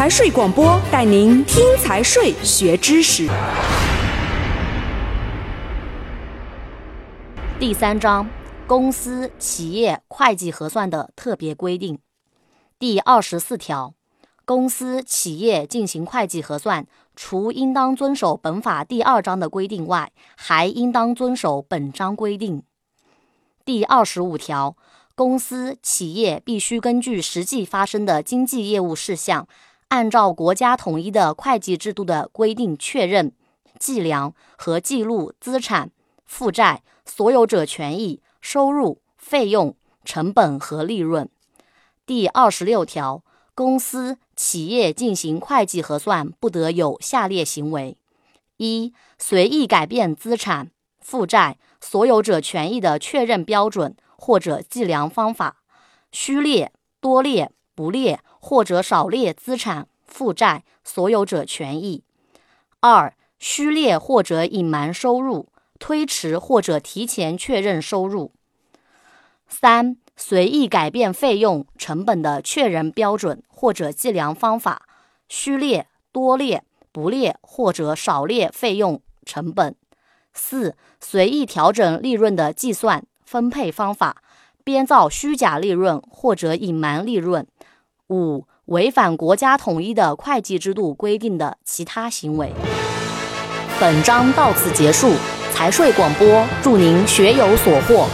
财税广播带您听财税学知识。第三章公司企业会计核算的特别规定第二十四条，公司企业进行会计核算，除应当遵守本法第二章的规定外，还应当遵守本章规定。第二十五条，公司企业必须根据实际发生的经济业务事项，按照国家统一的会计制度的规定确认、计量和记录资产、负债、所有者权益、收入、费用、成本和利润。第二十六条，公司企业进行会计核算，不得有下列行为：一、随意改变资产、负债。所有者权益的确认标准或者计量方法，虚列、多列、不列或者少列资产负债所有者权益；二、虚列或者隐瞒收入，推迟或者提前确认收入；三、随意改变费用成本的确认标准或者计量方法，虚列、多列、不列或者少列费用成本。四、随意调整利润的计算分配方法，编造虚假利润或者隐瞒利润。五、违反国家统一的会计制度规定的其他行为。本章到此结束。财税广播，祝您学有所获。